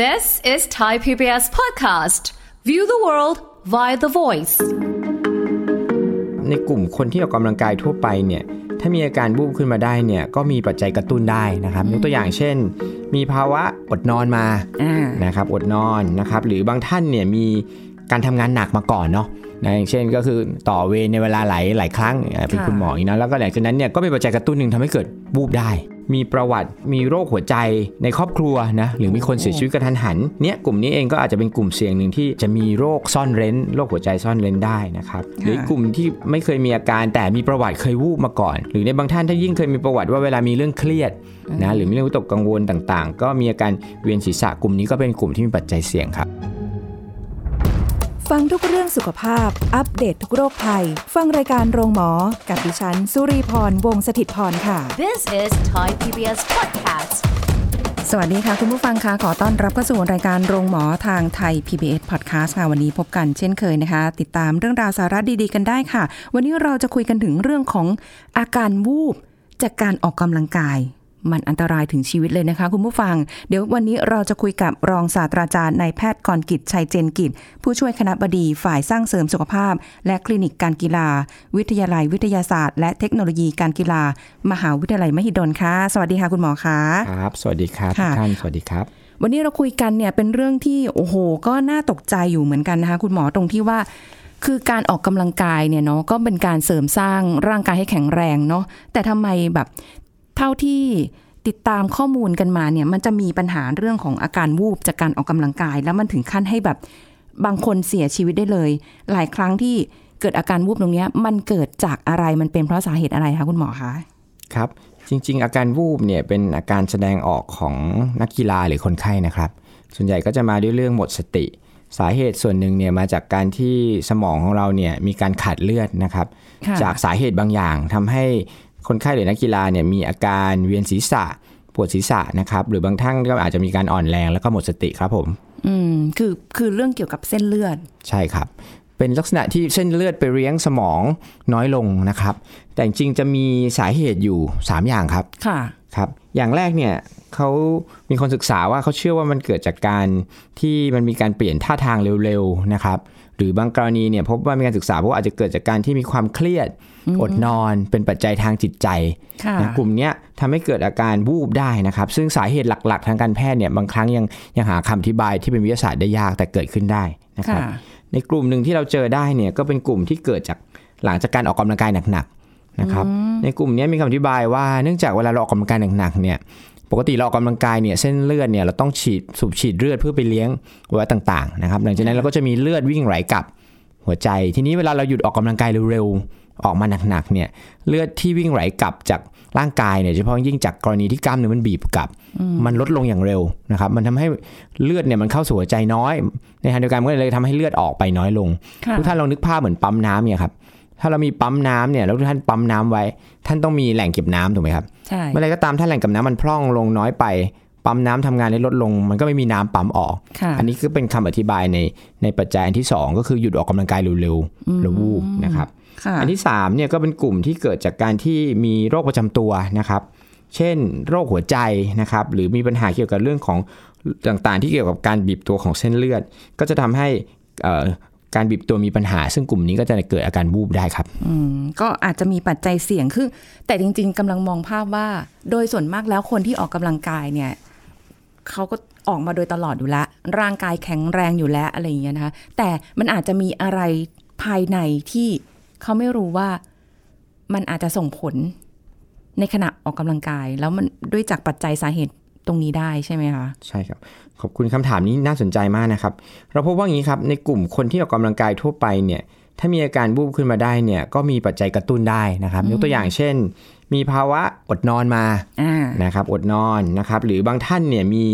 This is Thai PBS podcast. View the world via the voice. ในกลุ่มคนที่ออกกำลังกายทั่วไปเนี่ยถ้ามีอาการบูบขึ้นมาได้เนี่ยก็มีปัจจัยกระตุ้นได้นะครับยกตัวอย่างเช่น มีภาวะอดนอนมาอ่านะครับอดนอนนะครับหรือบางท่านเนี่ยมีการทำงานหนักมาก่อนเนาะนะอย่างเช่นก็คือต่อเวรในเวลาหลายหลายครั้งเอ่อเป็นค่ะคุณหมออย่างนั้นแล้วก็หลังจากนั้นเนี่ยก็เป็นปัจจัยกระตุ้นหนึ่งทำให้เกิดบูบได้ มีประวัติมีโรคหัวใจในครอบครัวนะหรือมีคนเสียชีวิตกระทันหันเนี่ยกลุ่มนี้เองก็อาจจะเป็นกลุ่มเสี่ยงหนึ่งที่จะมีโรคซ่อนเร้นโรคหัวใจซ่อนเร้นได้นะครับหรือกลุ่มที่ไม่เคยมีอาการแต่มีประวัติเคยวูบมาก่อน หรือในบางท่านถ้ายิ่งเคยมีประวัติว่าเวลามีเรื่องเครียดนะหรือมีเรื่องวิตกกังวลต่างๆ ก็มีอาการเวียนศีรษะกลุ่มนี้ก็เป็นกลุ่มที่มีปัจจัยเสี่ยงครับ ฟังทุกเรื่องสุขภาพ อัปเดตททุกโรคภัย ฟังรายการโรงหมอ กับดิฉัน สุรีพร วงศิตพรค่ะ This is Thai PBS podcast. สวัสดีค่ะ คุณผู้ฟังคะขอต้อนรับเข้าสู่รายการโรงหมอทางไทย PBS Podcast ค่ะ วันนี้พบกันเช่นเคยนะคะ ติดตามเรื่องราวสาระดีๆกันได้ค่ะ วันนี้เราจะคุยกันถึงเรื่องของอาการวูบจากการออกกำลังกาย มันอันตรายถึงชีวิตเลยนะคะ คุณผู้ฟัง เดี๋ยววันนี้เราจะคุยกับรองศาสตราจารย์นายแพทย์กรกิจชัยเจนกิจ ผู้ช่วยคณะบดีฝ่ายสร้างเสริมสุขภาพ และคลินิกการกีฬา วิทยาลัยวิทยาศาสตร์ และเทคโนโลยีการกีฬา มหาวิทยาลัยมหิดลค่ะ สวัสดีค่ะคุณหมอคะครับ สวัสดีครับทุค่ะกท่านสวัสดีครับวันนี้เราคุยกันเนี่ยเป็นเรื่องที่โอ้โห ก็น่าตกใจอยู่เหมือนกันนะคะ คุณหมอตรงที่ว่า คือการออกกำลังกายเนี่ยเนาะก็เป็นการเสริมสร้างร่างกายให้แข็งแรงเนาะแต่ทำไมแบบ เท่าที่ติดตามข้อมูลกันมาเนี่ยมันจะมีปัญหาเรื่องของอาการวูบจากการออกกำลังกาย แล้วมันถึงขั้นให้แบบบางคนเสียชีวิตได้เลย หลายครั้งที่เกิดอาการวูบตรงเนี้ยมันเกิดจากอะไรมันเป็นเพราะสาเหตุอะไรคะคุณหมอคะครับจริง ๆ อาการวูบเนี่ยเป็นอาการแสดงออกของนักกีฬาหรือคนไข้นะครับ ส่วนใหญ่ก็จะมาด้วยเรื่องหมดสติ สาเหตุส่วนหนึ่งเนี่ยมาจากการที่สมองของเราเนี่ยมีการขาดเลือดนะครับค่ะจากสาเหตุบางอย่างทำให้ คนไข้หรือนักกีฬาเนี่ยมีอาการเวียนศีรษะปวดศีรษะนะครับ หรือบางท่านก็อาจจะมีการอ่อนแรงแล้วก็หมดสติครับผม อืมคือคือเรื่องเกี่ยวกับเส้นเลือด ใช่ครับ เป็นลักษณะที่เส้นเลือดไปเลี้ยงสมองน้อยลงนะครับ แต่จริงๆจะมีสาเหตุอยู่ 3 อย่างครับค่ะครับ อย่างแรกเนี่ยเขามีคนศึกษาว่าเขาเชื่อว่ามันเกิดจากการที่มันมีการเปลี่ยนท่าทางเร็วๆนะครับ หรือบางกรณีเนี่ยพบว่ามีการศึกษาพบว่าอาจจะเกิดจากการที่มีความเครียดอดนอนเป็นปัจจัยทางจิตใจค่ะนะกลุ่มเนี้ยทำให้เกิดอาการวูบได้นะครับ ซึ่งสาเหตุหลัก ๆ ทางการแพทย์เนี่ยบางครั้งยังยังหาคำอธิบายที่เป็นวิทยาศาสตร์ได้ยากแต่เกิดขึ้นได้นะครับค่ะในกลุ่มหนึ่งที่เราเจอได้เนี่ยก็เป็นกลุ่มที่เกิดจากหลังจากการออกกำลังกายหนักๆนะครับ ในกลุ่มเนี้ยมีคำอธิบายว่าเนื่องจากเวลาเราออกกำลังกายหนักๆเนี่ยปกติเราออกกำลังกายเนี่ยเส้นเลือดเนี่ยเราต้องฉีดสูบฉีดเลือดเพื่อไปเลี้ยงอวัยวะต่างๆนะครับหลังจากนั้นเราก็จะมีเลือดวิ่งไหลกลับหัวใจ ทีนี้เวลาเราหยุดออกกำลังกายเร็วๆ ออกมาหนักๆเนี่ยเลือดที่วิ่งไหลกลับจากร่างกายเนี่ยเฉพาะยิ่งจากกรณีที่กล้ามเนื้อมันบีบกลับ มันลดลงอย่างเร็วนะครับมันทำให้เลือดเนี่ยมันเข้าสู่หัวใจน้อย ในทางเดียวกันมันก็เลยทำให้เลือดออกไปน้อยลงค่ะทุกท่านลองนึกภาพเหมือนปั๊มน้ำเนี่ยครับถ้าเรามีปั๊มน้ำเนี่ยแล้วทุกท่านปั๊มน้ำไว้ ท่านต้องมีแหล่งเก็บน้ำถูกไหมครับใช่เมื่อไรก็ตามถ้าแหล่งเก็บน้ำมันพร่องลงน้อยไป ปั๊มน้ำทำงานได้ลดลง มันก็ไม่มีน้ำปั๊มออกค่ะอันนี้คือเป็นคำอธิบายในในปัจจัยอันที่สองก็คือหยุดออกกำลังกายเร็วๆหรือวูบนะครับค่ะ อันที่3เนี่ยก็เป็นกลุ่มที่เกิดจากการที่มีโรคประจำตัวนะครับ เช่น โรคหัวใจนะครับ หรือมีปัญหาเกี่ยวกับเรื่องของต่างๆ ที่เกี่ยวกับการบีบตัวของเส้นเลือด ก็จะทำให้เอ่อการบีบตัวมีปัญหา ซึ่งกลุ่มนี้ก็จะเกิดอาการวูบได้ครับอืมก็อาจจะมีปัจจัยเสี่ยงคือแต่จริง ๆกำลังมองภาพว่า โดยส่วนมากแล้วคนที่ออกกำลังกายเนี่ยเขาก็ออกมาโดยตลอดอยู่แล้ว ร่างกายแข็งแรงอยู่แล้วอะไรอย่างเงี้ยนะคะแต่มันอาจจะมีอะไรภายในที่ เขาไม่รู้ว่ามันอาจจะส่งผลในขณะออกกำลังกาย แล้วมันด้วยจากปัจจัยสาเหตุตรงนี้ได้ใช่ไหมคะ ใช่ครับ ขอบคุณคำถามนี้น่าสนใจมากนะครับ เราพบว่าอย่างนี้ครับในกลุ่มคนที่ออกกำลังกายทั่วไปเนี่ยถ้ามีอาการวูบขึ้นมาได้เนี่ยก็มีปัจจัยกระตุ้นได้นะครับ ยกตัวอย่างเช่น มีภาวะอดนอนมาอ่านะครับอดนอนนะครับหรือบางท่านเนี่ยมี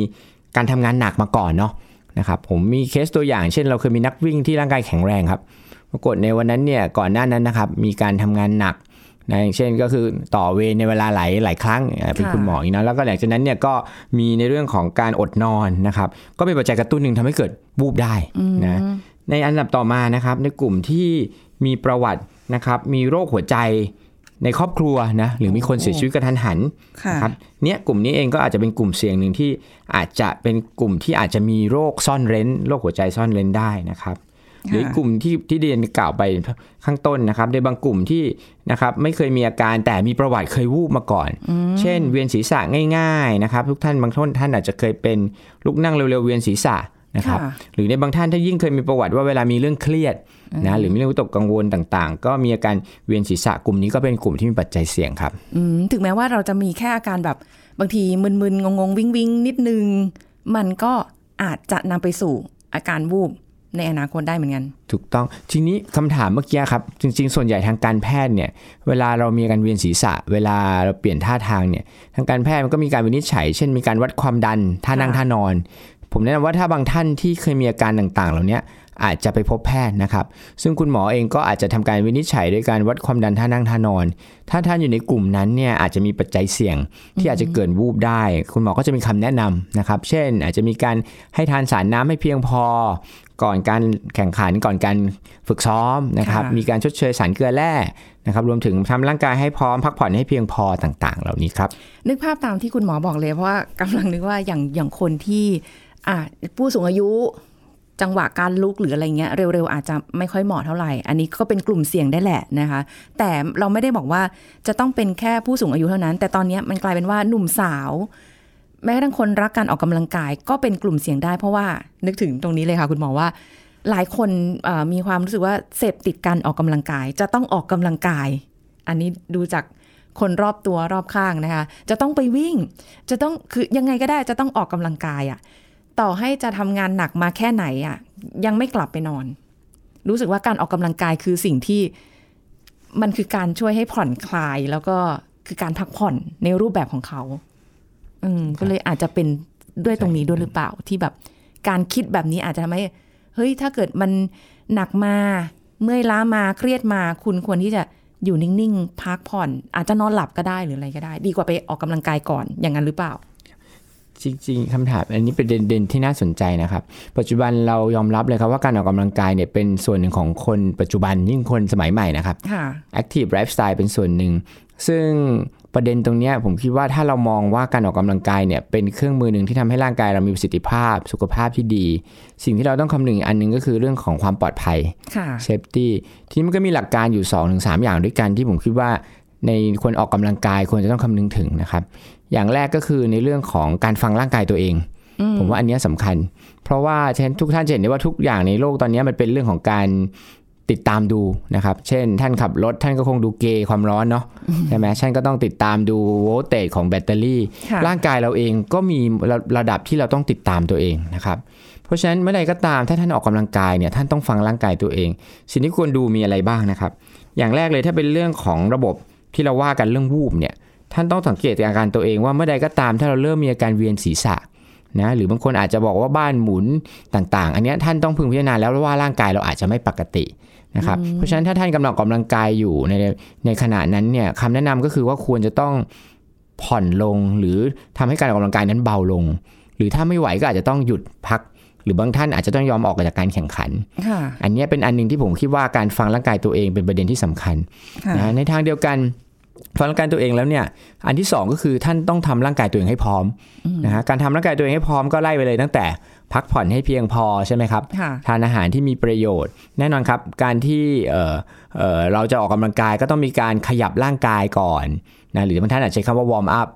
การทำงานหนักมาก่อนเนาะนะครับผมมีเคสตัวอย่างเช่น เราเคยมีนักวิ่งที่ร่างกายแข็งแรงครับ ปรากฏในวันนั้นเนี่ยก่อนหน้านั้นนะครับมีการทำงานหนักนะอย่างเช่นก็คือต่อเวรในเวลาหลายหลายครั้งเอ่อเป็นค่ะคุณหมออย่างนั้นแล้วก็หลังจากนั้นเนี่ยก็มีในเรื่องของการอดนอนนะครับ ก็เป็นปัจจัยกระตุ้นหนึ่งทำให้เกิดบูบได้นะในอันดับต่อมานะครับในกลุ่มที่มีประวัตินะครับมีโรคหัวใจในครอบครัวนะหรือมีคนเสียชีวิตกระทันหันค่ะนะครับเนี่ยกลุ่มนี้เองก็อาจจะเป็นกลุ่มเสี่ยงหนึ่งที่อาจจะเป็นกลุ่มที่อาจจะมีโรคซ่อนเร้น โรคหัวใจซ่อนเร้นได้นะครับ หรืออีกกลุ่มที่ที่เรียนกล่าวไปข้างต้นนะครับในบางกลุ่มที่นะครับไม่เคยมีอาการแต่มีประวัติเคยวูบมาก่อน เช่น เวียนศีรษะง่ายๆนะครับทุกท่านบางท่านท่านอาจจะเคยเป็นลุกนั่งเร็วๆเวียนศีรษะนะครับค่ะหรือในบางท่านถ้ายิ่งเคยมีประวัติว่าเวลามีเรื่องเครียดนะหรือมีเรื่องวิตกกังวลต่างๆ ก็มีอาการเวียนศีรษะกลุ่มนี้ก็เป็นกลุ่มที่มีปัจจัยเสี่ยงครับอืมถึงแม้ว่าเราจะมีแค่อาการแบบบางทีมึนๆงงๆ วิ่งๆนิดนึง มันก็อาจจะนำไปสู่อาการวูบ ในอนาคตได้เหมือนกัน ถูกต้องทีนี้คำถามเมื่อกี้ครับ จริง ๆ ส่วนใหญ่ทางการแพทย์เนี่ย เวลาเรามีการเวียนศีรษะ เวลาเราเปลี่ยนท่าทางเนี่ย ทางการแพทย์มันก็มีการวินิจฉัย เช่นมีการวัดความดันท่านั่งท่านอน ผมแนะนำว่าถ้าบางท่านที่เคยมีอาการต่างๆ เหล่านี้อาจจะไปพบแพทย์นะครับ ซึ่งคุณหมอเองก็อาจจะทำการวินิจฉัยด้วยการวัดความดันท่านั่งท่านอน ถ้าท่านอยู่ในกลุ่มนั้นเนี่ยอาจจะมีปัจจัยเสี่ยงที่อาจจะเกิดวูบได้ คุณหมอก็จะมีคำแนะนำนะครับ เช่นอาจจะมีการให้ทานสารน้ำให้เพียงพอ ก่อนการแข่งขันก่อนการฝึกซ้อมนะครับค่ะมีการชดเชยสารเกลือแร่นะครับ รวมถึงทำร่างกายให้พร้อมพักผ่อนให้เพียงพอต่างๆ เหล่านี้ครับ นึกภาพตามที่คุณหมอบอกเลยเพราะว่ากำลังนึกว่าอย่างอย่างคนที่อ่าผู้สูงอายุจังหวะการลุกหรืออะไรเงี้ยเร็วๆอาจจะไม่ค่อยเหมาะเท่าไหร่ อันนี้ก็เป็นกลุ่มเสี่ยงได้แหละนะคะ แต่เราไม่ได้บอกว่าจะต้องเป็นแค่ผู้สูงอายุเท่านั้น แต่ตอนเนี้ยมันกลายเป็นว่าหนุ่มสาว แม้กระทั่งคนรักการออกกำลังกายก็เป็นกลุ่มเสี่ยงได้ เพราะว่านึกถึงตรงนี้เลยค่ะ คุณหมอว่า หลายคนมีความรู้สึกว่าเสพติดการออกกำลังกาย จะต้องออกกำลังกาย อันนี้ดูจากคนรอบตัวรอบข้างนะคะ จะต้องไปวิ่ง จะต้องคือยังไงก็ได้จะต้องออกกำลังกายอะ่ะต่อให้จะทำงานหนักมาแค่ไหนอะ่ะยังไม่กลับไปนอน รู้สึกว่าการออกกำลังกายคือสิ่งที่มันคือการช่วยให้ผ่อนคลายแล้วก็คือการพักผ่อนในรูปแบบของเขา ก็เลยอาจจะเป็นด้วยตรงนี้ด้วยหรือเปล่าที่แบบการคิดแบบนี้อาจจะทำให้เฮ้ยถ้าเกิดมันหนักมาเมื่อยล้ามาเครียดมา คุณควรที่จะอยู่นิ่งๆพักผ่อน อาจจะนอนหลับก็ได้หรืออะไรก็ได้ ดีกว่าไปออกกำลังกายก่อนอย่างนั้นหรือเปล่า จริงๆคำถามอันนี้เป็นเด่นๆที่น่าสนใจนะครับ ปัจจุบันเรายอมรับเลยครับว่าการออกกำลังกายเนี่ยเป็นส่วนหนึ่งของคนปัจจุบันยิ่งคนสมัยใหม่นะครับค่ะ Active Lifestyle เป็นส่วนหนึ่งซึ่ง ประเด็นตรงเนี้ยผมคิดว่าถ้าเรามองว่าการออกกำลังกายเนี่ยเป็นเครื่องมือหนึ่งที่ทำให้ร่างกายเรามีประสิทธิภาพ สุขภาพที่ดี สิ่งที่เราต้องคำนึงอีกอันหนึงก็คือเรื่องของความปลอดภัยค่ะ safety ทีนี้มันก็มีหลักการอยู่2-3อย่างด้วยกันที่ผมคิดว่าในคนออกกำลังกายควรจะต้องคำนึงถึงนะครับ อย่างแรกก็คือในเรื่องของการฟังร่างกายตัวเอง ผมว่าอันเนี้ยสำคัญ เพราะว่าเช่นทุกท่านจะเห็นได้ว่าทุกอย่างในโลกตอนเนี้ยมันเป็นเรื่องของการ ติดตามดูนะครับ เช่น ท่านขับรถท่านก็คงดู gauge ความร้อนเนาะใช่ไหมท่านก็ต้องติดตามดู voltage ของแบตเตอรี่ค่ะร่างกายเราเองก็มีระระดับที่เราต้องติดตามตัวเองนะครับเพราะฉะนั้นเมื่อใดก็ตามถ้าท่านออกกำลังกายเนี่ยท่านต้องฟังร่างกายตัวเอง สิ่งที่ควรดูมีอะไรบ้างนะครับ อย่างแรกเลยถ้าเป็นเรื่องของระบบที่เราว่ากันเรื่องวูบเนี่ยท่านต้องสังเกตอาการตัวเองว่าเมื่อใดก็ตามถ้าเราเริ่มมีอาการเวียนศีรษะนะหรือบางคนอาจจะบอกว่าบ้านหมุนต่างๆ อันเนี้ยท่านต้องพึงพิจารณาแล้วว่าร่างกายเราอาจจะไม่ปกติ นะครับเพราะฉะนั้นถ้าท่านกำลังออกกำลังกายอยู่ในในขณะนั้นเนี่ยคำแนะนำก็คือว่าควรจะต้องผ่อนลงหรือทำให้การออกกำลังกายนั้นเบาลง หรือถ้าไม่ไหวก็อาจจะต้องหยุดพัก หรือบางท่านอาจจะต้องยอมออกจากการแข่งขันค่ะอันเนี้ยเป็นอันหนึงที่ผมคิดว่าการฟังร่างกายตัวเองเป็นประเด็นที่สำคัญค่ะนะในทางเดียวกัน ฟังร่างกายตัวเองแล้วเนี่ย อันที่สองก็คือท่านต้องทำร่างกายตัวเองให้พร้อมนะฮะการทำร่างกายตัวเองให้พร้อมก็ไล่ไปเลยตั้งแต่พักผ่อนให้เพียงพอใช่ไหมครับค่ะทานอาหารที่มีประโยชน์ แน่นอนครับ การที่เอ่อเอ่อเราจะออกกำลังกายก็ต้องมีการขยับร่างกายก่อนนะหรือบางท่านอาจจะใช้คำว่า warm up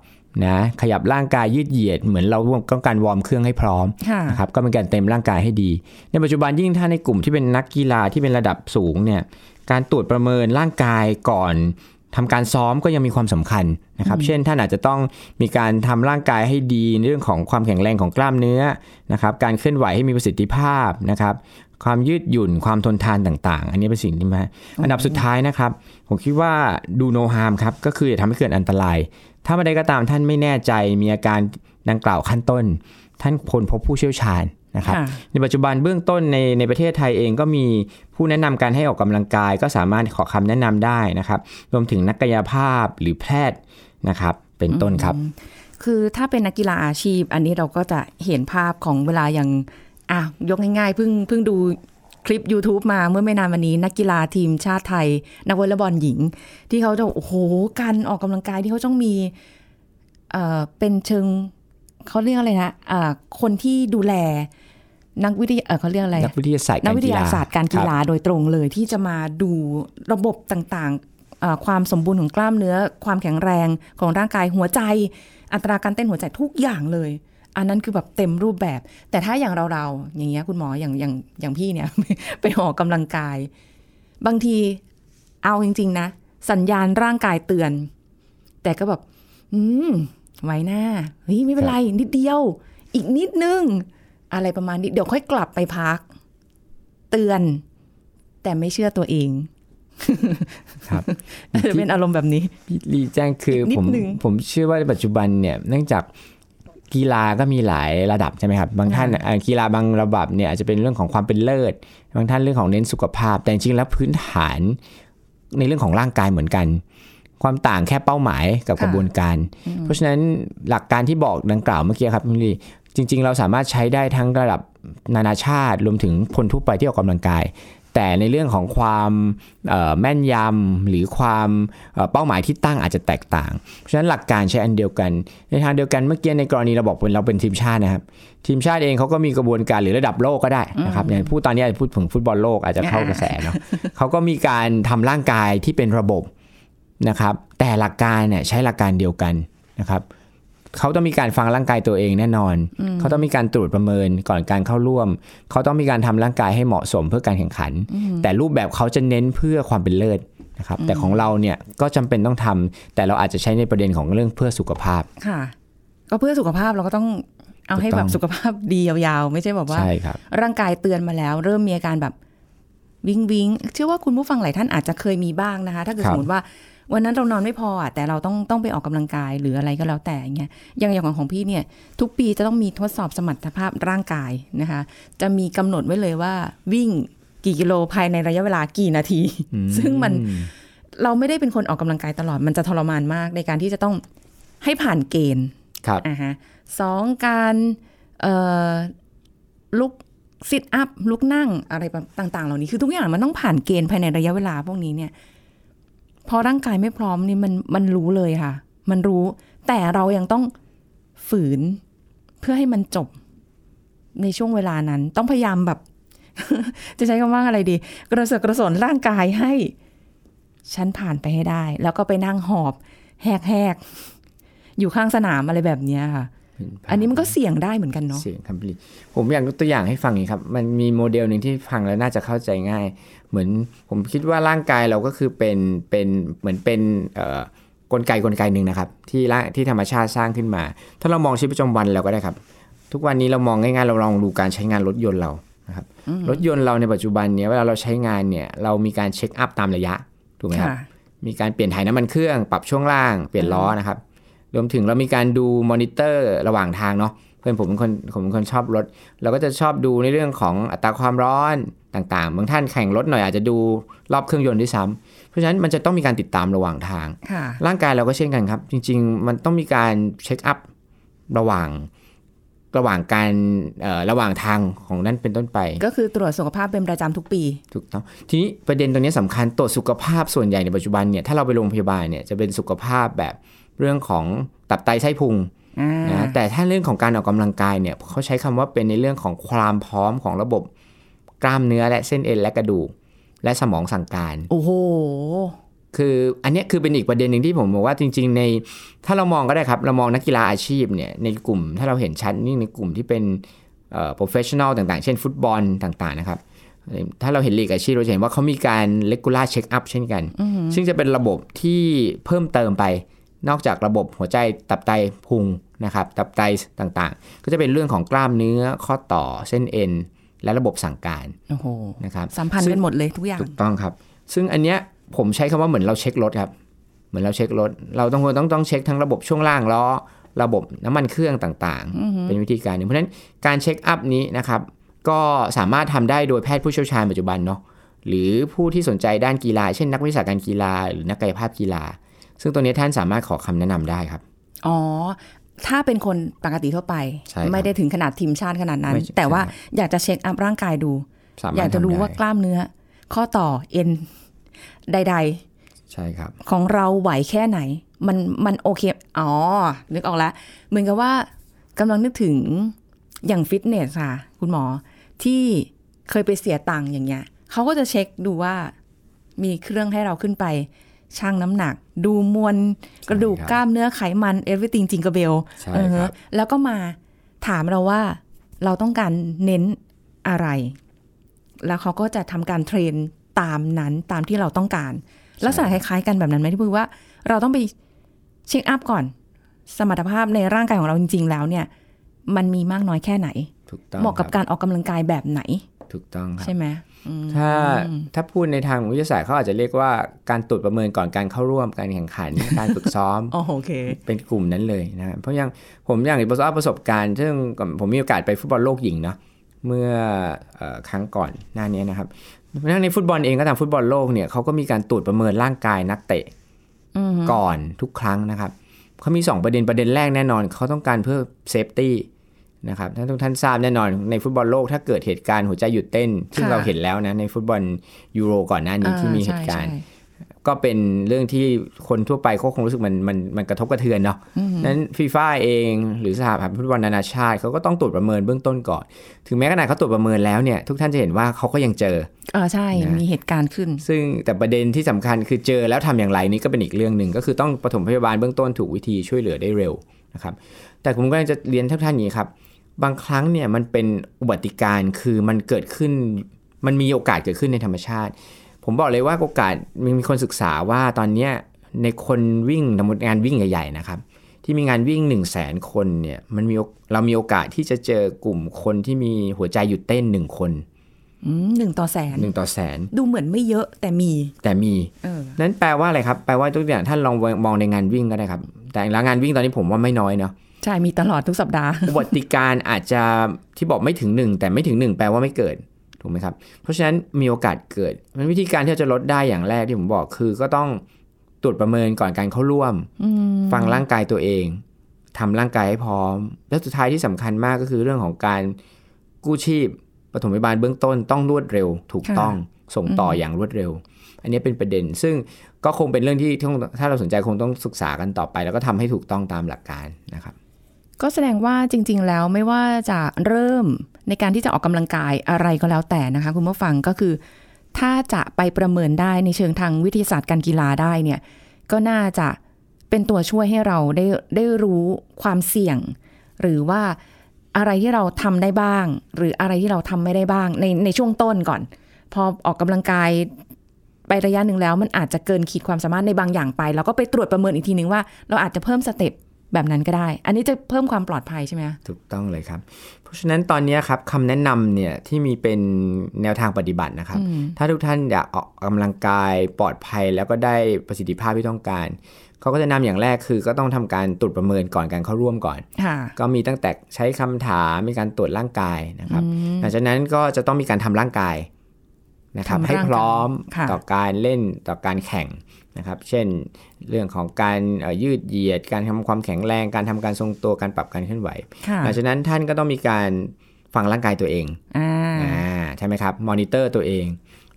นะขยับร่างกายยืดเหยียดเหมือนเราต้องการวอร์มเครื่องให้พร้อมค่ะนะครับก็เป็นการเตรียมร่างกายให้ดี ในปัจจุบันยิ่งถ้าในกลุ่มที่เป็นนักกีฬาที่เป็นระดับสูงเนี่ยการตรวจประเมินร่างกายก่อน ทำการซ้อมก็ยังมีความสำคัญนะครับ เช่นท่านอาจจะต้องมีการทำร่างกายให้ดีในเรื่องของความแข็งแรงของกล้ามเนื้อนะครับ การเคลื่อนไหวให้มีประสิทธิภาพนะครับ ความยืดหยุ่นความทนทานต่างๆ อันนี้เป็นสิ่งที่มาอันดับสุดท้ายนะครับ ผมคิดว่าดูโนฮามครับ ก็คืออย่าทำให้เกิดอันตราย ถ้าเมื่อใดก็ตามท่านไม่แน่ใจมีอาการดังกล่าวขั้นต้น ท่านควรพบผู้เชี่ยวชาญนะครับค่ะในปัจจุบันเบื้องต้นในในประเทศไทยเองก็มี ผู้แนะนำการให้ออกกำลังกายก็สามารถขอคำแนะนำได้นะครับ รวมถึงนักกายภาพหรือแพทย์นะครับ เป็นต้นครับ คือถ้าเป็นนักกีฬาอาชีพ อันนี้เราก็จะเห็นภาพของเวลาอย่างอะยกง่ายๆเพิ่งเพิ่งดูคลิป YouTube มาเมื่อไม่นานวันนี้ นักกีฬาทีมชาติไทย นักวอลเลย์บอลหญิง ที่เขาจะโอ้โหการออกกำลังกายที่เขาต้องมีเอ่อเป็นเชิงเขาเรียกอะไรนะอ่าคนที่ดูแล นักวิทยาเอ่อเขาเรียกอะไรนักวิทยาศาสตร์นักกวิทยาศาสตร์การกีฬาคบโดยตรงเลยที่จะมาดูระบบต่างๆเอ่อความสมบูรณ์ของกล้ามเนื้อ ความแข็งแรงของร่างกายหัวใจ อัตราการเต้นหัวใจทุกอย่างเลย อันนั้นคือแบบเต็มรูปแบบ แต่ถ้าอย่างเราๆอย่างเงี้ยคุณหมออย่างอย่างอย่างพี่เนี่ย ไปออกกำลังกาย บางทีเอาจริง ๆ นะ สัญญาณร่างกายเตือน แต่ก็แบบ อืมไว้หน้าเฮ้ยไม่เป็นไรนิดเดียว อีกนิดนึง อะไรประมาณนี้เดี๋ยวค่อยกลับไปพัก เตือน แต่ไม่เชื่อตัวเอง ครับจะเป็นอารมณ์แบบนี้พี่ลีแจ้งคือนิดผมนึงผมเชื่อว่าในปัจจุบันเนี่ย เนื่องจากกีฬาก็มีหลายระดับใช่ไหมครับบางท่านค่ะเอ่อกีฬาบางระดับเนี่ยอาจจะเป็นเรื่องของความเป็นเลิศ บางท่านเรื่องของเน้นสุขภาพ แต่จริงๆแล้วพื้นฐานในเรื่องของร่างกายเหมือนกัน ความต่างแค่เป้าหมายกับกระบวนการ เพราะฉะนั้นหลักการที่บอกดังกล่าวเมื่อกี้ครับพี่ลี จริง ๆ เราสามารถใช้ได้ทั้งระดับนานาชาติ รวมถึงคนทั่วไปที่ออกกำลังกาย แต่ในเรื่องของความเอ่อแม่นยำหรือความเอ่อเป้าหมายที่ตั้งอาจจะแตกต่าง เพราะฉะนั้นหลักการใช้อันเดียวกัน ในทางเดียวกันเมื่อกี้ในกรณีเราบอกเป็นเราเป็นทีมชาตินะครับ ทีมชาติเองเขาก็มีกระบวนการหรือระดับโลกก็ได้นะครับอย่างพูดตอนนี้อาจจะพูดถึงฟุตบอลโลกอาจจะเข้ากระแสเนาะเขาก็มีการทำร่างกายที่เป็นระบบนะครับ แต่หลักการเนี่ยใช้หลักการเดียวกันนะครับ เขาต้องมีการฟังร่างกายตัวเองแน่นอน เขาต้องมีการตรวจประเมินก่อนการเข้าร่วม เขาต้องมีการทำร่างกายให้เหมาะสมเพื่อการแข่งขัน แต่รูปแบบเขาจะเน้นเพื่อความเป็นเลิศนะครับ แต่ของเราเนี่ยก็จำเป็นต้องทำแต่เราอาจจะใช้ในประเด็นของเรื่องเพื่อสุขภาพ ค่ะ ก็เพื่อสุขภาพเราก็ต้องเอาให้ถูกต้องแบบสุขภาพดียาวๆ ไม่ใช่แบบว่าใช่ครับร่างกายเตือนมาแล้ว เริ่มมีอาการแบบวิงวิงเชื่อว่าคุณผู้ฟังหลายท่านอาจจะเคยมีบ้างนะคะ ถ้าเกิดครัสบมมติว่า วันนั้นเรานอนไม่พออะแต่เราต้องต้องไปออกกำลังกายหรืออะไรก็แล้วแต่อย่างเงี้ยอย่างอย่างของของพี่เนี่ยทุกปีจะต้องมีทดสอบสมรรถภาพร่างกายนะคะ จะมีกำหนดไว้เลยว่าวิ่งกี่กิโลภายในระยะเวลากี่นาที ซึ่งมันเราไม่ได้เป็นคนออกกำลังกายตลอดมันจะทรมานมากในการที่จะต้องให้ผ่านเกณฑ์ครับอ่าฮะสองการเอ่อลุกซิทอัพลุกนั่งอะไรต่าง ๆ เหล่านี้คือทุกอย่างมันต้องผ่านเกณฑ์ภายในระยะเวลาพวกนี้เนี่ย พอร่างกายไม่พร้อมนี่มันมันรู้เลยค่ะ มันรู้ แต่เรายังต้องฝืนเพื่อให้มันจบในช่วงเวลานั้น ต้องพยายามแบบ จะใช้คำว่าอะไรดี กระเสือกกระสนร่างกายให้ ฉันผ่านไปให้ได้ แล้วก็ไปนั่งหอบ แหกๆ อยู่ข้างสนามอะไรแบบนี้ค่ะ อันนี้มันก็เสี่ยงได้เหมือนกันเนาะเสียงครับพี่ผมอยากยกตัวอย่างให้ฟังอย่างนี้ครับ มันมีโมเดลหนึ่งที่ฟังแล้วน่าจะเข้าใจง่าย เหมือนผมคิดว่าร่างกายเราก็คือเป็นเป็นเหมือนเป็นเอ่อกลไกกลไกหนึ่งนะครับ ที่ร่างที่ธรรมชาติสร้างขึ้นมา ถ้าเรามองชีวิตประจำวันเราก็ได้ครับ ทุกวันนี้เรามองง่ายๆเราลองดูการใช้งานรถยนต์เรานะครับรถยนต์เราในปัจจุบันเนี้ยเวลาเราใช้งานเนี่ยเรามีการเช็คอัพตามระยะถูกไหมครับค่ะมีการเปลี่ยนถ่ายน้ำมันเครื่อง ปรับช่วงล่าง เปลี่ยนล้อนะครับ รวมถึงเรามีการดูมอนิเตอร์ระหว่างทางเนาะเพื่อนผมเป็นคนผมเป็นคนชอบรถ เราก็จะชอบดูในเรื่องของอัตราความร้อนต่างๆ บางท่านแข่งรถหน่อยอาจจะดูรอบเครื่องยนต์ด้วยซ้ำเพราะฉะนั้นมันจะต้องมีการติดตามระหว่างทางค่ะร่างกายเราก็เช่นกันครับ จริง ๆ มันต้องมีการเช็คอัพระหว่างระหว่างการเอ่อระหว่างทางของนั่นเป็นต้นไป ก็คือตรวจสุขภาพเป็นประจำทุกปี ถูกต้องทีนี้ประเด็นตรงนี้สำคัญตรวจสุขภาพส่วนใหญ่ในปัจจุบันเนี่ยถ้าเราไปโรงพยาบาลเนี่ยจะเป็นสุขภาพแบบ เรื่องของตับไตไส้พุงอ่านะแต่ถ้าเรื่องของการออกกำลังกายเนี่ยเขาใช้คำว่าเป็นในเรื่องของความพร้อมของระบบกล้ามเนื้อและเส้นเอ็นและกระดูก และสมองสั่งการ โอ้โหคืออันเนี้ยคือเป็นอีกประเด็นหนึ่งที่ผมบอกว่าจริง ๆ ในถ้าเรามองก็ได้ครับเรามองนักกีฬาอาชีพเนี่ยในกลุ่มถ้าเราเห็นชัดนี่ในกลุ่มที่เป็นเอ่อ professional ต่างๆ เช่นฟุตบอลต่างๆนะครับ ถ้าเราเห็นลีกอาชีพเราจะเห็นว่าเขามีการ regular check up เช่นกัน ซึ่งจะเป็นระบบที่เพิ่มเติมไป นอกจากระบบหัวใจตับไตพุงนะครับตับไตต่างๆ ก็จะเป็นเรื่องของกล้ามเนื้อข้อต่อเส้นเอ็น และระบบสั่งการโอ้โหนะครับสัมพันธ์กันหมดเลยทุกอย่างถูกต้องครับ ซึ่งอันเนี้ยผมใช้คำว่าเหมือนเราเช็ครถครับเหมือนเราเช็ครถ เราต้องต้องต้องเช็คทั้งระบบช่วงล่างล้อระบบน้ำมันเครื่องต่างๆ เป็นวิธีการหนึ่งเพราะฉะนั้นการเช็คอัพนี้นะครับก็สามารถทำได้โดยแพทย์ผู้เชี่ยวชาญปัจจุบันเนาะหรือผู้ที่สนใจด้านกีฬา เช่นนักวิชาการกีฬา หรือนักกายภาพกีฬา ซึ่งตัวนี้ท่านสามารถขอคำแนะนำได้ครับ อ๋อ ถ้าเป็นคนปกติทั่วไปใช่ครับไม่ได้ถึงขนาดทีมชาติขนาดนั้นไม่ใช่แต่ว่าใช่อยากจะเช็คอัพร่างกายดูสามารถอยากจะรู้ทำได้ว่ากล้ามเนื้อ ข้อต่อเอ็นใดใช่ครับๆของเราไหวแค่ไหน มันมันโอเค อ๋อ นึกออกแล้ว เหมือนกับว่ากำลังนึกถึงอย่างฟิตเนสค่ะ คุณหมอที่เคยไปเสียตังค์อย่างเงี้ยเขาก็จะเช็คดูว่ามีเครื่องให้เราขึ้นไป ชั่งน้ำหนัก ดูมวลกระดูกครับกล้ามเนื้อไขมัน everything จริงกระเบลใช่เออครับแล้วก็มาถามเราว่าเราต้องการเน้นอะไร แล้วเขาก็จะทำการเทรนตามนั้นตามที่เราต้องการ ลักษณะคล้ายๆกันแบบนั้นไหมที่พูดว่า เราต้องไปเช็คอัพก่อน สมรรถภาพในร่างกายของเราจริง ๆ แล้วเนี่ย มันมีมากน้อยแค่ไหนถูกต้องเหมาะกับคการออกกำลังกายแบบไหน ถูกต้องครับใช่ไหมอืม ถ้าถ้าพูดในทางวิทยาศาสตร์เขาอาจจะเรียกว่าการตรวจประเมินก่อนการเข้าร่วมการแข่งขัน การฝึกซ้อมอ๋อโอเค เป็นกลุ่มนั้นเลยนะเพราะอย่างผมอย่างประสบประสบการณ์ซึ่งผมมีโอกาสไปฟุตบอลโลกหญิงเนาะเมื่อเออครั้งก่อนหน้านี้นะครับเพราะฉะนั้นในฟุตบอลเองก็ตามฟุตบอลโลกเนี่ยเขาก็มีการตรวจประเมินร่างกายนักเตะอืมก่อนทุกครั้งนะครับเขามี 2 ประเด็นประเด็นแรกแน่นอนเขาต้องการเพื่อ safety นะครับถ้าทุกท่านทราบแน่นอนในฟุตบอลโลกถ้าเกิดเหตุการณ์หัวใจหยุดเต้น ซึ่งเราเห็นแล้วนะในฟุตบอลยูโรก่อนหน้านี้ที่มีเหตุการณ์ใช่ก็เป็นเรื่องที่คนทั่วไปเขาคงรู้สึกมันมันมันกระทบกระเทือนเนาะนั้นฟีฟ่าเองหรือสหพันธ์ฟุตบอลนานาชาติเขาก็ต้องตรวจประเมินเบื้องต้นก่อน ถึงแม้ขนาดเขาตรวจประเมินแล้วเนี่ยทุกท่านจะเห็นว่าเขาก็ยังเจอเออใช่นะมีเหตุการณ์ขึ้น ซึ่งแต่ประเด็นที่สำคัญคือเจอแล้วทำอย่างไรนี่ก็เป็นอีกเรื่องหนึ่งก็คือต้องปฐมพยาบาลเบื้องต้นถูกวิธีช่วยเหลือได้เร็วนะครับแต่ผมก็จะเรียนท่านท่านอย่างนี้ครับ บางครั้งเนี่ยมันเป็นอุบัติการณ์คือมันเกิดขึ้น มันมีโอกาสเกิดขึ้นในธรรมชาติ ผมบอกเลยว่าโอกาสมีมีคนศึกษาว่าตอนเนี้ยในคนวิ่งสมมติงานวิ่งใหญ่ๆนะครับ ที่มีงานวิ่ง 1 0 0 0 0แสนคนเนี่ยมันมีโอเรามีโอกาสที่จะเจอกลุ่มคนที่มีหัวใจหยุดเต้นหนึ่งคนอืมหนึ่งต่อแสนหนึ่งต่อแสน ดูเหมือนไม่เยอะแต่มี แต่มีเออนั้นแปลว่าอะไรครับ แปลว่าทุกอย่างท่านลองมองในงานวิ่งก็ได้ครับ แต่ละงานวิ่งตอนนี้ผมว่าไม่น้อยเนาะ ใช่มีตลอดทุกสัปดาห์อุบัติการณ์อาจจะที่บอกไม่ถึงหนึ่งแต่ไม่ถึงหนึ่งแปลว่าไม่เกิดถูกไหมครับ เพราะฉะนั้นมีโอกาสเกิด มันวิธีการที่เราจะลดได้อย่างแรกที่ผมบอกคือก็ต้องตรวจประเมินก่อนการเข้าร่วม ฟังร่างกายตัวเองทำร่างกายให้พร้อม และสุดท้ายที่สำคัญมากก็คือเรื่องของการกู้ชีพปฐมพยาบาลเบื้องต้นต้องรวดเร็ว ถูกต้องส่งต่ออย่างรวดเร็ว อันนี้เป็นประเด็น ซึ่งก็คงเป็นเรื่องที่ที่ถ้าเราสนใจคงต้องศึกษากันต่อไป แล้วก็ทำให้ถูกต้องตามหลักการนะครับ ก็แสดงว่าจริง ๆ แล้วไม่ว่าจะเริ่มในการที่จะออกกำลังกายอะไรก็แล้วแต่นะคะ คุณผู้ฟังก็คือ ถ้าจะไปประเมินได้ในเชิงทางวิทยาศาสตร์การกีฬาได้เนี่ย ก็น่าจะเป็นตัวช่วยให้เราได้ได้รู้ความเสี่ยง หรือว่าอะไรที่เราทำได้บ้าง หรืออะไรที่เราทำไม่ได้บ้างในในช่วงต้นก่อน พอออกกำลังกายไประยะหนึ่งแล้วมันอาจจะเกินขีดความสามารถในบางอย่างไปเราก็ไปตรวจประเมินอีกทีนึงว่า เราอาจจะเพิ่มสเต็ป แบบนั้นก็ได้ อันนี้จะเพิ่มความปลอดภัยใช่ไหมคะถูกต้องเลยครับ เพราะฉะนั้นตอนนี้ครับคำแนะนำเนี่ยที่มีเป็นแนวทางปฏิบัตินะครับ ถ้าทุกท่านอยากออกกำลังกายปลอดภัยแล้วก็ได้ประสิทธิภาพที่ต้องการเขาก็จะนำอย่างแรกคือก็ต้องทำการตรวจประเมินก่อนการเข้าร่วมก่อนค่ะก็มีตั้งแต่ใช้คำถามมีการตรวจร่างกายนะครับ หลังจากนั้นก็จะต้องมีการทำร่างกายนะครับทำร่างกายให้พร้อมค่ะต่อการเล่นต่อการแข่ง นะครับ เช่นเรื่องของการเอ่อยืดเหยียด การทำความแข็งแรง การทำการทรงตัว การปรับการเคลื่อนไหวค่ะหลังจากนั้นท่านก็ต้องมีการฟังร่างกายตัวเองอ่าอ่าใช่ไหมครับ มอนิเตอร์ตัวเอง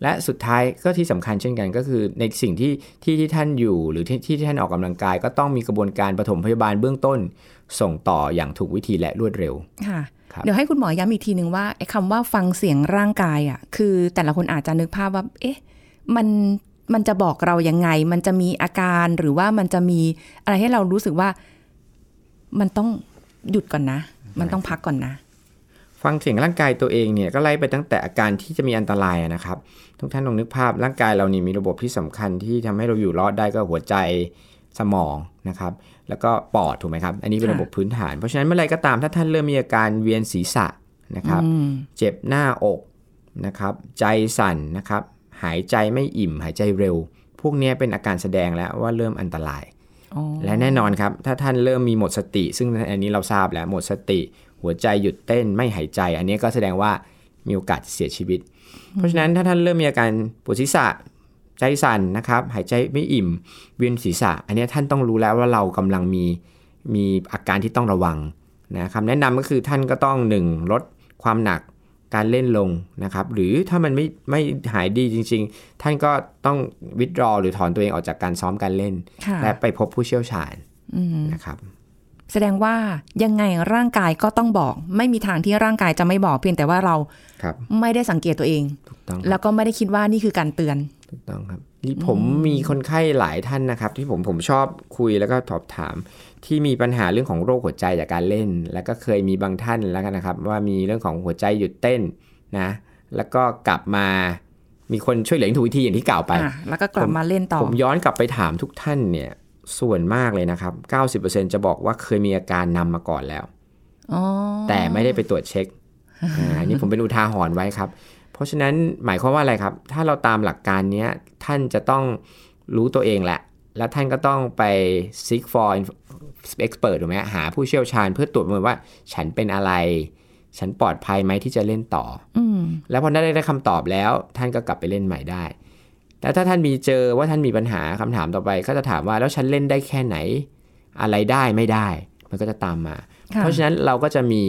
และสุดท้ายก็ที่สำคัญเช่นกันก็คือในสิ่งที่ที่ที่ท่านอยู่หรือที่ที่ที่ท่านออกกำลังกาย ก็ต้องมีกระบวนการปฐมพยาบาลเบื้องต้น ส่งต่ออย่างถูกวิธีและรวดเร็วค่ะครับเดี๋ยวให้คุณหมอย้ำอีกทีหนึ่งว่าไอ้คำว่าฟังเสียงร่างกายอะคือแต่ละคนอาจจะนึกภาพว่า เอ๊ะ มัน มันจะบอกเรายังไง มันจะมีอาการหรือว่ามันจะมีอะไรให้เรารู้สึกว่ามันต้องหยุดก่อนนะ มันต้องพักก่อนนะ ฟังเสียงร่างกายตัวเองเนี่ยก็ไล่ไปตั้งแต่อาการที่จะมีอันตรายนะครับ ทุกท่านลองนึกภาพร่างกายเรานี่มีระบบที่สำคัญที่ทำให้เราอยู่รอดได้ก็หัวใจสมองนะครับ แล้วก็ปอดถูกไหมครับ อันนี้เป็นค่ะระบบพื้นฐาน เพราะฉะนั้นเมื่อไรก็ตามถ้าท่านเริ่มมีอาการเวียนศีรษะนะครับอืมเจ็บหน้าอกนะครับ ใจสั่นนะครับ หายใจไม่อิ่ม หายใจเร็ว พวกเนี้ยเป็นอาการแสดงแล้วว่าเริ่มอันตรายอ๋อและแน่นอนครับ ถ้าท่านเริ่มมีหมดสติ ซึ่งอันนี้เราทราบแล้วหมดสติ หัวใจหยุดเต้นไม่หายใจ อันนี้ก็แสดงว่ามีโอกาสเสียชีวิต เพราะฉะนั้นถ้าท่านเริ่มมีอาการปวดศีรษะใจสั่นนะครับ หายใจไม่อิ่มเวียนศีรษะ อันนี้ท่านต้องรู้แล้วว่าเรากำลังมีมีอาการที่ต้องระวังนะคำแนะนำก็คือท่านก็ต้องหนึ่งลดความหนัก การเล่นลงนะครับหรือถ้ามันไม่ไม่หายดีจริง ๆ ท่านก็ต้องวิดรอหรือถอนตัวเองออกจากการซ้อมการเล่นค่ะและไปพบผู้เชี่ยวชาญอืมนะครับแสดงว่ายังไงร่างกายก็ต้องบอก ไม่มีทางที่ร่างกายจะไม่บอกเพียงแต่ว่าเราครับไม่ได้สังเกตตัวเองถูกต้องครับแล้วก็ไม่ได้คิดว่านี่คือการเตือน ถูกต้องครับนี่ผมมีคนไข้หลายท่านนะครับ ที่ผมผมชอบคุยแล้วก็สอบถาม ที่มีปัญหาเรื่องของโรคหัวใจจากการเล่น แล้วก็เคยมีบางท่านแล้วกันนะครับ ว่ามีเรื่องของหัวใจหยุดเต้นนะ แล้วก็กลับมามีคนช่วยเหลืออย่างถูกวิธีอย่างที่กล่าวไปอะแล้วก็กลับมาเล่นต่อผมย้อนกลับไปถามทุกท่านเนี่ย ส่วนมากเลยนะครับ 90%จะบอกว่าเคยมีอาการนำมาก่อนแล้วอ๋อแต่ไม่ได้ไปตรวจเช็คอ่าอันนี้ผมเป็นอุทาหรณ์ไว้ครับ เพราะฉะนั้นหมายความว่าอะไรครับ ถ้าเราตามหลักการเนี้ยท่านจะต้องรู้ตัวเองแหละ แล้วท่านก็ต้องไป seek for expert ถูกไหมหาผู้เชี่ยวชาญเพื่อตรวจประเมินว่า ฉันเป็นอะไร ฉันปลอดภัยไหมที่จะเล่นต่ออืมแล้วพอได้ได้คำตอบแล้ว ท่านก็กลับไปเล่นใหม่ได้แต่ถ้าท่านมีเจอว่าท่านมีปัญหาคำถามต่อไป ก็จะถามว่าแล้วฉันเล่นได้แค่ไหน อะไรได้ไม่ได้ มันก็จะตามมาค่ะเพราะฉะนั้นเราก็จะมี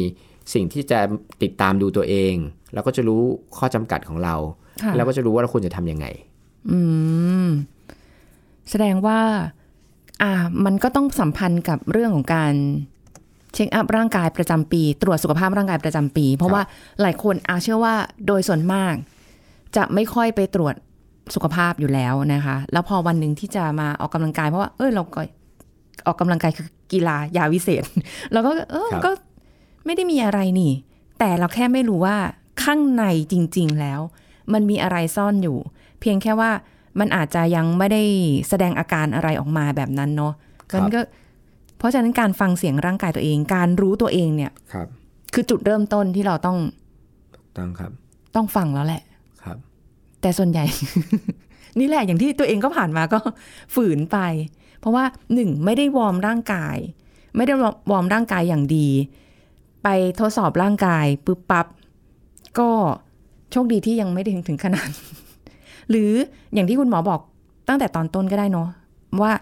สิ่งที่จะติดตามดูตัวเอง เราก็จะรู้ข้อจำกัดของเราค่ะแล้วก็จะรู้ว่าเราควรจะทำยังไง อืม แสดงว่า อ่า มันก็ต้องสัมพันธ์กับเรื่องของการเช็คอัพร่างกายประจำปี ตรวจสุขภาพร่างกายประจำปี เพราะว่าหลายคนอาเชื่อว่าโดยส่วนมาก จะไม่ค่อยไปตรวจสุขภาพอยู่แล้วนะคะ แล้วพอวันหนึ่งที่จะมาออกกำลังกาย เพราะว่า เออเราก็ออกกำลังกายคือกีฬายาวิเศษเราก็ เออครับก็ไม่ได้มีอะไรนี่ แต่เราแค่ไม่รู้ว่า ข้างในจริง ๆ แล้ว มันมีอะไรซ่อนอยู่ เพียงแค่ว่ามันอาจจะยังไม่ได้แสดงอาการอะไรออกมาแบบนั้นเนาะครับมันก็ เพราะฉะนั้นการฟังเสียงร่างกายตัวเอง การรู้ตัวเองเนี่ยครับ คือจุดเริ่มต้นที่เราต้องต้องครับ ต้องฟังแล้วแหละครับ แต่ส่วนใหญ่ นี่แหละอย่างที่ตัวเองก็ผ่านมาก็ฝืนไป เพราะว่าหนึ่งไม่ได้วอร์มร่างกาย ไม่ได้วอร์มร่างกายอย่างดี ไปทดสอบร่างกายปุ๊บปั๊บ ก็โชคดีที่ยังไม่ได้ถึงถึงขนาด หรืออย่างที่คุณหมอบอกตั้งแต่ตอนต้นก็ได้เนาะว่า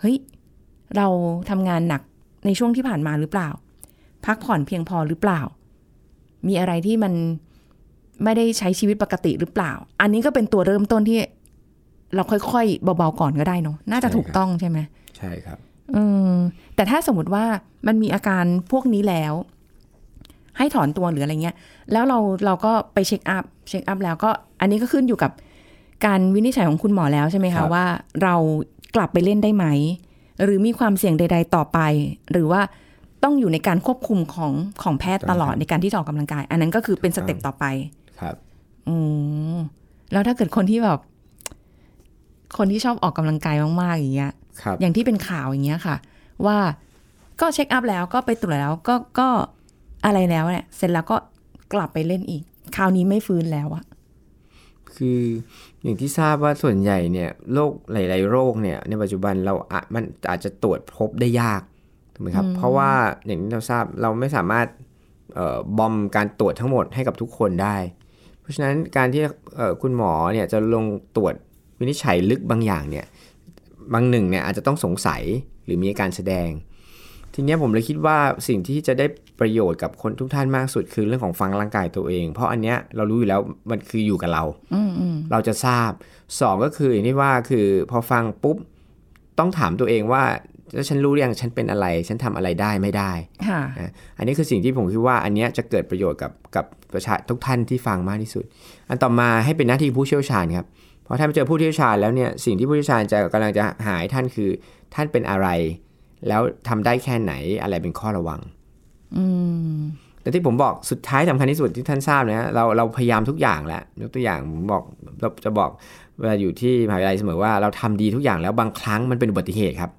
เฮ้ย เราทำงานหนักในช่วงที่ผ่านมาหรือเปล่า พักผ่อนเพียงพอหรือเปล่า มีอะไรที่มันไม่ได้ใช้ชีวิตปกติหรือเปล่า อันนี้ก็เป็นตัวเริ่มต้นที่ เราค่อยๆเบาๆก่อนก็ได้เนาะน่าจะใช่ถูกครับต้องใช่ไหมใช่ครับอืมแต่ถ้าสมมติว่ามันมีอาการพวกนี้แล้ว ให้ถอนตัวหรืออะไรเงี้ย แล้วเราเราก็ไป check up check up แล้วก็อันนี้ก็ขึ้นอยู่กับการวินิจฉัยของคุณหมอแล้วใช่ไหมครัคะบว่าเรากลับไปเล่นได้ไหม หรือมีความเสี่ยงใด ๆ ต่อไป หรือว่าต้องอยู่ในการควบคุมของของแพทย์ตลอดในการที่จะออกกำลังกาย อันนั้นก็คือเป็น step ต่อไปครับอืมแล้วถ้าเกิดคนที่แบบคนที่ชอบออกกำลังกายมากๆอย่างเงี้ยครับอย่างที่เป็นข่าวอย่างเงี้ยค่ะ ว่าก็เช็คอัพแล้วก็ไปตรวจแล้วก็ก็ อะไรแล้วเนี่ย เสร็จแล้วก็กลับไปเล่นอีก คราวนี้ไม่ฟื้นแล้วอะคืออย่างที่ทราบว่าส่วนใหญ่เนี่ยโรคหลาย ๆ โรคเนี่ยในปัจจุบันเราอะมันอาจจะตรวจพบได้ยากถูกไหมครับเพราะว่าอย่างที่เราทราบเราไม่สามารถเอ่อบอมการตรวจทั้งหมดให้กับทุกคนได้ เพราะฉะนั้นการที่เอ่อคุณหมอเนี่ยจะลงตรวจวินิจฉัยลึกบางอย่างเนี่ยบางหนึ่งเนี่ยอาจจะต้องสงสัยหรือมีอาการแสดง ทีเนี้ยผมเลยคิดว่าสิ่งที่จะได้ประโยชน์กับคนทุกท่านมากสุดคือเรื่องของฟังร่างกายตัวเอง เพราะอันเนี้ยเรารู้อยู่แล้วมันคืออยู่กับเราอืมอืมเราจะทราบสองก็คืออย่างที่ว่าคือพอฟังปุ๊บต้องถามตัวเองว่าแล้วฉันรู้หรือยังฉันเป็นอะไร ฉันทำอะไรได้ไม่ได้ค่ะนะอันนี้คือสิ่งที่ผมคิดว่าอันเนี้ยจะเกิดประโยชน์กับกับประชาทุกท่านที่ฟังมากที่สุด อันต่อมาให้เป็นหน้าที่ผู้เชี่ยวชาญครับเพราะถ้าไปเจอผู้เชี่ยวชาญแล้วเนี่ยสิ่งที่ผู้เชี่ยวชาญจะกำลังจะหาให้ท่านคือท่านเป็นอะไร แล้วทำได้แค่ไหนอะไรเป็นข้อระวังอืมแต่ที่ผมบอกสุดท้ายสำคัญที่สุดที่ท่านทราบนะเราเราพยายามทุกอย่างแล้วยกตัวอย่างผมบอกเราจะบอกเวลาอยู่ที่มหาวิทยาลัยเสมอว่าเราทำดีทุกอย่างแล้วบางครั้งมันเป็นอุบัติเหตุครับ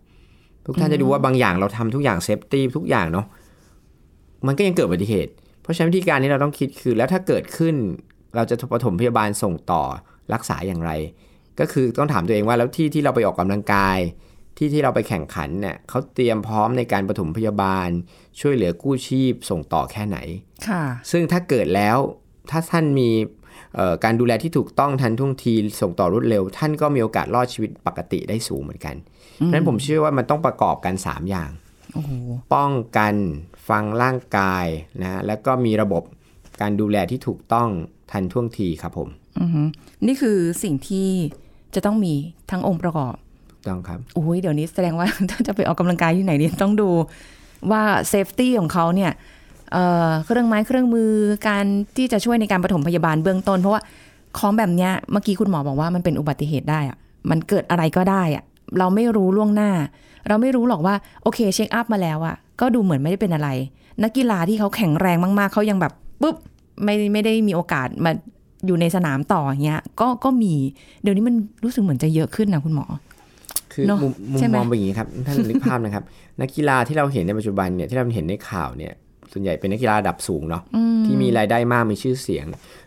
ทุกท่านจะดูว่าบางอย่างเราทำทุกอย่าง safety ทุกอย่างเนาะมันก็ยังเกิดอุบัติเหตุ เพราะฉะนั้นวิธีการนี้เราต้องคิดคือ แล้วถ้าเกิดขึ้น เราจะปฐมพยาบาลส่งต่อรักษาอย่างไร ก็คือต้องถามตัวเองว่าแล้วที่ที่เราไปออกกำลังกาย ที่ที่เราไปแข่งขันเนี่ยเขาเตรียมพร้อมในการปฐมพยาบาล ช่วยเหลือกู้ชีพส่งต่อแค่ไหน ค่ะ ซึ่งถ้าเกิดแล้วถ้าท่านมีเอ่อการดูแลที่ถูกต้องทันท่วงทีส่งต่อรวดเร็ว ท่านก็มีโอกาสรอดชีวิตปกติได้สูงเหมือนกันเพราะฉะนั้นผมเชื่อว่ามันต้องประกอบกัน 3 อย่างโอ้โหป้องกันฟังร่างกายนะแล้วก็มีระบบการดูแลที่ถูกต้องทันท่วงทีครับผมอือหือนี่คือสิ่งที่จะต้องมีทั้งองค์ประกอบถูก ต้องครับอุ้ยเดี๋ยวนี้แสดงว่าถ้าจะไปออกกำลังกายที่ไหนเนี่ยต้องดูว่า safety ของเขาเนี่ยเครื่องไม้เครื่องมือการที่จะช่วยในการปฐมพยาบาลเบื้องต้น เพราะว่าของแบบเนี้ยเมื่อกี้คุณหมอบอกว่ามันเป็นอุบัติเหตุได้อะมันเกิดอะไรก็ได้อะเราไม่รู้ล่วงหน้า เราไม่รู้หรอกว่าโอเคเช็คอัพมาแล้วอะก็ดูเหมือนไม่ได้เป็นอะไร นักกีฬาที่เขาแข็งแรงมากๆเขายังแบบปุ๊บไม่ไม่ได้มีโอกาสมาอยู่ในสนามต่ออย่างเงี้ยก็ก็มีเดี๋ยวนี้มันรู้สึกเหมือนจะเยอะขึ้นนะคุณหมอ คือเนอะมุมมุมใช่ไหมมองเป็นอย่างนี้ครับท่านนึกภาพนะครับ นักกีฬาที่เราเห็นในปัจจุบันเนี่ยที่เราเห็นในข่าวเนี่ยส่วนใหญ่เป็นนักกีฬาระดับสูงเนาะที่มีรายได้มากมีชื่อเสียง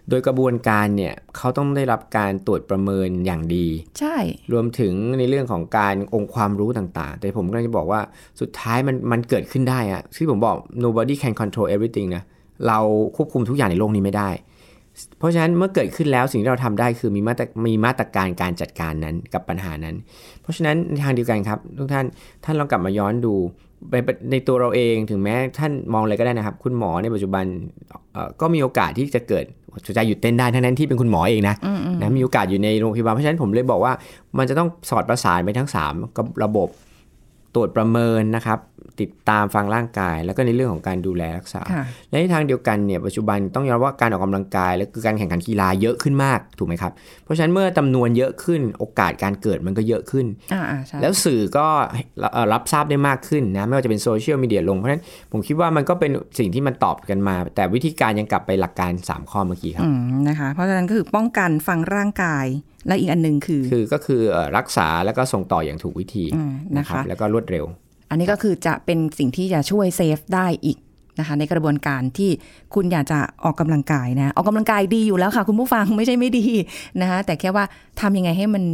โดยกระบวนการเนี่ยเขาต้องได้รับการตรวจประเมินอย่างดี ใช่ รวมถึงในเรื่องของการองค์ความรู้ต่างๆ แต่ผมก็จะบอกว่าสุดท้ายมันมันเกิดขึ้นได้อะที่ผมบอก nobody can control everything นะเราควบคุมทุกอย่างในโลกนี้ไม่ได้ เพราะฉะนั้นเมื่อเกิดขึ้นแล้วสิ่งที่เราทำได้คือมีมาตรมีมาตรการการจัดการนั้นกับปัญหานั้น เพราะฉะนั้นในทางเดียวกันครับ ทุกท่านท่านลองกลับมาย้อนดูในในตัวเราเองถึงแม้ท่านมองอะไรก็ได้นะครับ คุณหมอในปัจจุบันเอ่อก็มีโอกาสที่จะเกิดหัวใจหยุดเต้นได้ทั้งนั้นที่เป็นคุณหมอเองนะนะมีโอกาสอยู่ในโรงพยาบาลเพราะฉะนั้นผมเลยบอกว่ามันจะต้องสอดประสานไปทั้ง3กับระบบตรวจประเมินนะครับติดตามฟังร่างกาย แล้วก็ในเรื่องของการดูแลรักษาค่ะและในทางเดียวกันเนี่ยปัจจุบันต้องยอมรับว่าการออกกำลังกาย และคือการแข่งขันกีฬาเยอะขึ้นมากถูกไหมครับ เพราะฉะนั้นเมื่อจำนวนเยอะขึ้นโอกาสการเกิดมันก็เยอะขึ้นอ่าอ่าใช่แล้วสื่อก็เอ่อรับทราบได้มากขึ้นนะไม่ว่าจะเป็นโซเชียลมีเดียลงเพราะฉะนั้นผมคิดว่ามันก็เป็นสิ่งที่มันตอบกันมา แต่วิธีการยังกลับไปหลักการ 3 ข้อเมื่อกี้ครับอืมนะคะเพราะฉะนั้นก็คือป้องกันฟังร่างกายและอีกอันหนึ่งคือ คือก็คือเอ่อรักษาแล้วก็ส่งต่ออย่างถูกวิธีอืมนะคะรับแล้วก็รวดเร็ว อันนี้ก็คือจะเป็นสิ่งที่จะช่วยเซฟได้อีกนะคะในกระบวนการที่คุณอยากจะออกกำลังกายนะออกกำลังกายดีอยู่แล้วค่ะ คุณผู้ฟังไม่ใช่ไม่ดีนะคะแต่แค่ว่าทำยังไงให้มัน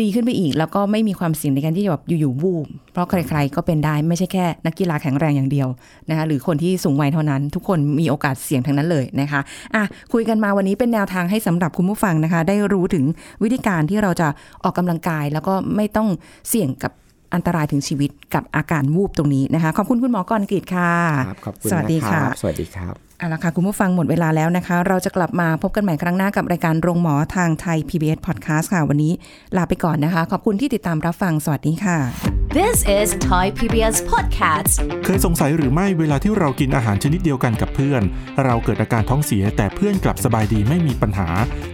ดีขึ้นไปอีก แล้วก็ไม่มีความเสี่ยงในการที่จะแบบอยู่ๆวูบเพราะใครๆก็เป็นได้ไม่ใช่แค่นักกีฬาแข็งแรงอย่างเดียวนะคะหรือคนที่สูงวัยเท่านั้น ทุกคนมีโอกาสเสี่ยงทั้งนั้นเลยนะคะอะคุยกันมาวันนี้เป็นแนวทางให้สำหรับคุณผู้ฟังนะคะ ได้รู้ถึงวิธีการที่เราจะออกกำลังกาย แล้วก็ไม่ต้องเสี่ยงกับ อันตรายถึงชีวิตกับอาการวูบตรงนี้นะคะ ขอบคุณคุณหมอกรกฤษค่ะครับขอบคุณสวัสดีนะคค่ะรับสวัสดีครับเอาละค่ะคุณผู้ฟังหมดเวลาแล้วนะคะ เราจะกลับมาพบกันใหม่ครั้งหน้ากับรายการโรงหมอทางไทย PBS Podcast ค่ะ วันนี้ลาไปก่อนนะคะ ขอบคุณที่ติดตามรับฟัง สวัสดีค่ะ This is Thai PBS Podcast. เคยสงสัยหรือไม่เวลาที่เรากินอาหารชนิดเดียวกันกับเพื่อน เราเกิดอาการท้องเสียแต่เพื่อนกลับสบายดีไม่มีปัญหา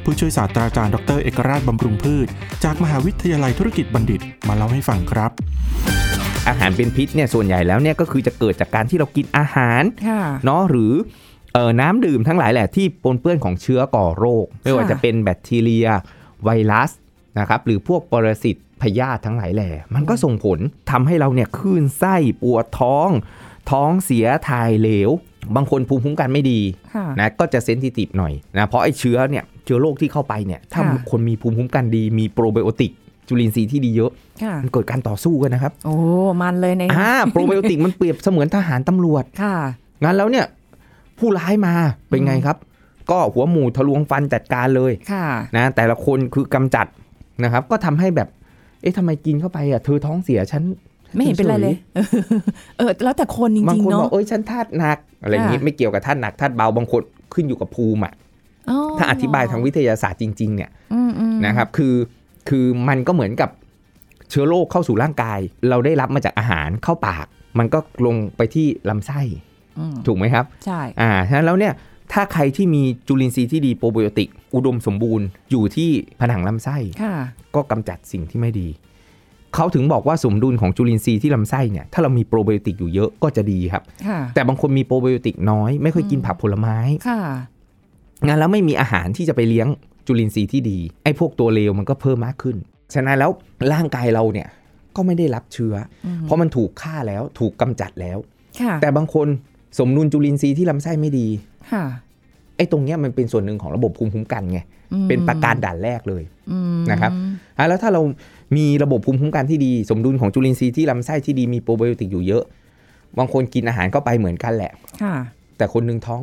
ผู้ช่วยศาสตราจารย์ดรเอกราชบำรุงพืช จากมหาวิทยาลัยธุรกิจบัณฑิตมาเล่าให้ฟังครับอาหารเป็นพิษเนี่ยส่วนใหญ่แล้วเนี่ยก็คือจะเกิดจากการที่เรากินอาหารค่ะเนาะหรือเออน้ำดื่มทั้งหลายแหละที่ปนเปื้อนของเชื้อก่อโรค ไม่ว่าจะเป็นแบคทีเรีย ไวรัสนะครับหรือพวกปรสิต พยาธิทั้งหลายแหล่มันก็ส่งผลทำให้เราเนี่ยคลื่นไส้ปวดท้อง ท้องเสียถ่ายเหลว บางคนภูมิคุ้มกันไม่ดีค่ะนะก็จะเซนซิทีฟหน่อยนะเพราะไอ้เชื้อเนี่ยเชื้อโรคที่เข้าไปเนี่ยถ้าค่ะคนมีภูมิคุ้มกันดีมีโปรไบโอติกจุลินทรีย์ที่ดีเยอะค่ะมันเกิดการต่อสู้กันนะครับ โอ้ มันเลยในอ่าโปรไบโอติกมันเปรียบเสมือนทหารตำรวจ ค่ะ งั้นแล้วเนี่ย ผู้ร้ายมาเป็นไงครับ ก็หัวหมูทะลวงฟันจัดการเลย ค่ะ นะ แต่ละคนคือกำจัดนะครับ ก็ทำให้แบบ เอ๊ะทำไมกินเข้าไปอะเธอท้องเสียฉันไม่เห็นเป็นไรเลย เออ แล้วแต่คนจบางริงคนๆบอเนาะกเอ้ยฉันธาตุหนัก อะไรอย่างนี้ค่ะไม่เกี่ยวกับธาตุหนักธาตุเบาบางคนขึ้นอยู่กับภูมิอะอ๋อถ้าอธิบายทางวิทยาศาสตร์จริง ๆ เนี่ยอืมอืมนะครับ คือคือมันก็เหมือนกับเชื้อโรคเข้าสู่ร่างกาย เราได้รับมาจากอาหารเข้าปาก มันก็ลงไปที่ลำไส้อืมถูกไหมครับ ใช่อ่าฉะนั้นแล้วเนี่ยถ้าใครที่มีจุลินทรีย์ที่ดีโปรไบโอติก อุดมสมบูรณ์อยู่ที่ผนังลำไส้ค่ะก็กำจัดสิ่งที่ไม่ดีเขาถึงบอกว่าสมดุลของจุลินทรีย์ที่ลำไส้เนี่ยถ้าเรามีโปรไบโอติกอยู่เยอะก็จะดีครับค่ะแต่บางคนมีโปรไบโอติกน้อย ไม่ค่อยกินผักผลไม้ค่ะงั้นแล้วไม่มีอาหารที่จะไปเลี้ยงจุลินทรีย์ที่ดีไอ้พวกตัวเลวมันก็เพิ่มมากขึ้น ฉะนั้นแล้วร่างกายเราเนี่ยก็ไม่ได้รับเชื้ออเพราะมันถูกฆ่าแล้วถูกกำจัดแล้วค่ะแต่บางคนสมดุลจุลินทรีย์ที่ลำไส้ไม่ดีค่ะ ไอ้ตรงเนี้ยมันเป็นส่วนหนึ่งของระบบภูมิคุ้มกันไงอืมเป็นประการด่านแรกเลยอืมนะครับอะแล้วถ้าเรามีระบบภูมิคุ้มกันที่ดี สมดุลของจุลินทรีย์ที่ลำไส้ที่ดีมีโปรไบโอติกอยู่เยอะ บางคนกินอาหารเข้าไปเหมือนกันแหละค่ะแต่คนหนึงท้อง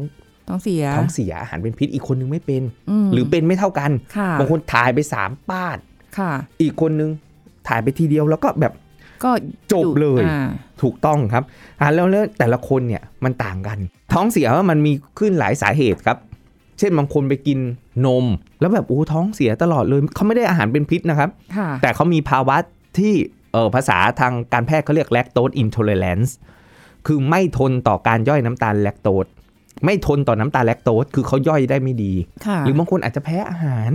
ต้องเสียท้องเสียอาหารเป็นพิษอีกคนหนึงไม่เป็นมหรือเป็นไม่เท่ากันค่ะบางคนถ่ายไปสามป้าดค่ะอีกคนนึงถ่ายไปทีเดียวแล้วก็แบบ ก็จบเลยอ่าถูกต้องครับอ่าแล้วแล้วแต่ละคนเนี่ยมันต่างกัน ท้องเสียมันมีขึ้นหลายสาเหตุครับ เช่นบางคนไปกินนม แล้วแบบโอ้ท้องเสียตลอดเลยเขาไม่ได้อาหารเป็นพิษนะครับค่ะแต่เขามีภาวะที่เออภาษาทางการแพทย์เขาเรียก lactose intolerance คือไม่ทนต่อการย่อยน้ำตาลแลคโตสไม่ทนต่อน้ำตาลแลคโตสคือเขาย่อยได้ไม่ดีค่ะหรือบางคนอาจจะแพ้อาหาร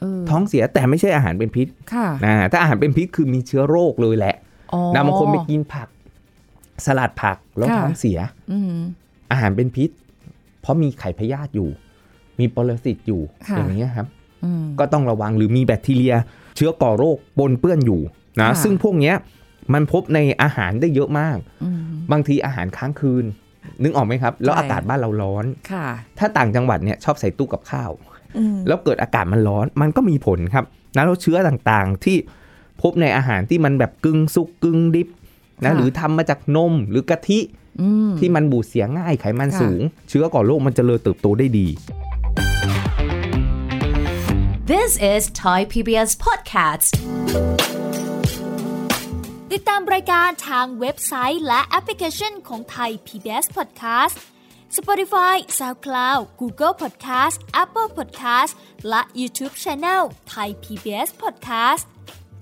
เออท้องเสียแต่ไม่ใช่อาหารเป็นพิษค่ะนะถ้าอาหารเป็นพิษคือมีเชื้อโรคเลยแหละอ๋อ นะบางคนไปกินผัก สลัดผักแล้วค่ะท้องเสียอืมอาหารเป็นพิษ เพราะมีไข่พยาธิอยู่ มีปรสิตอยู่ค่ะอย่างนี้ยครับอืมก็ต้องระวังหรือมีแบคทีเรีย เชื้อก่อโรคปนเปื้อนอยู่นะค่ะซึ่งพวกเนี้ยมันพบในอาหารได้เยอะมากอืมบางทีอาหารค้างคืน นึกออกไหมครับ แล้วใช่อากาศบ้านเราร้อนค่ะถ้าต่างจังหวัดเนี่ยชอบใส่ตู้กับข้าวอืมแล้วเกิดอากาศมันร้อน มันก็มีผลครับนะแล้วเชื้อต่างๆที่ พบในอาหารที่มันแบบกึ่งสุกกึ่งดิบนะหรือทำมาจากนมหรือกะทิอืมที่มันบูดเสียง่ายไขมันค่ะสูง เชื้อก่อโรคมันจเจริญเติบโตได้ดี This is Thai PBS Podcast ติดตามรายการทางเว็บไซต์และแอปพลิเคชันของไทย PBS Podcast Spotify SoundCloud Google Podcast Apple Podcast และ YouTube Channel Thai PBS Podcast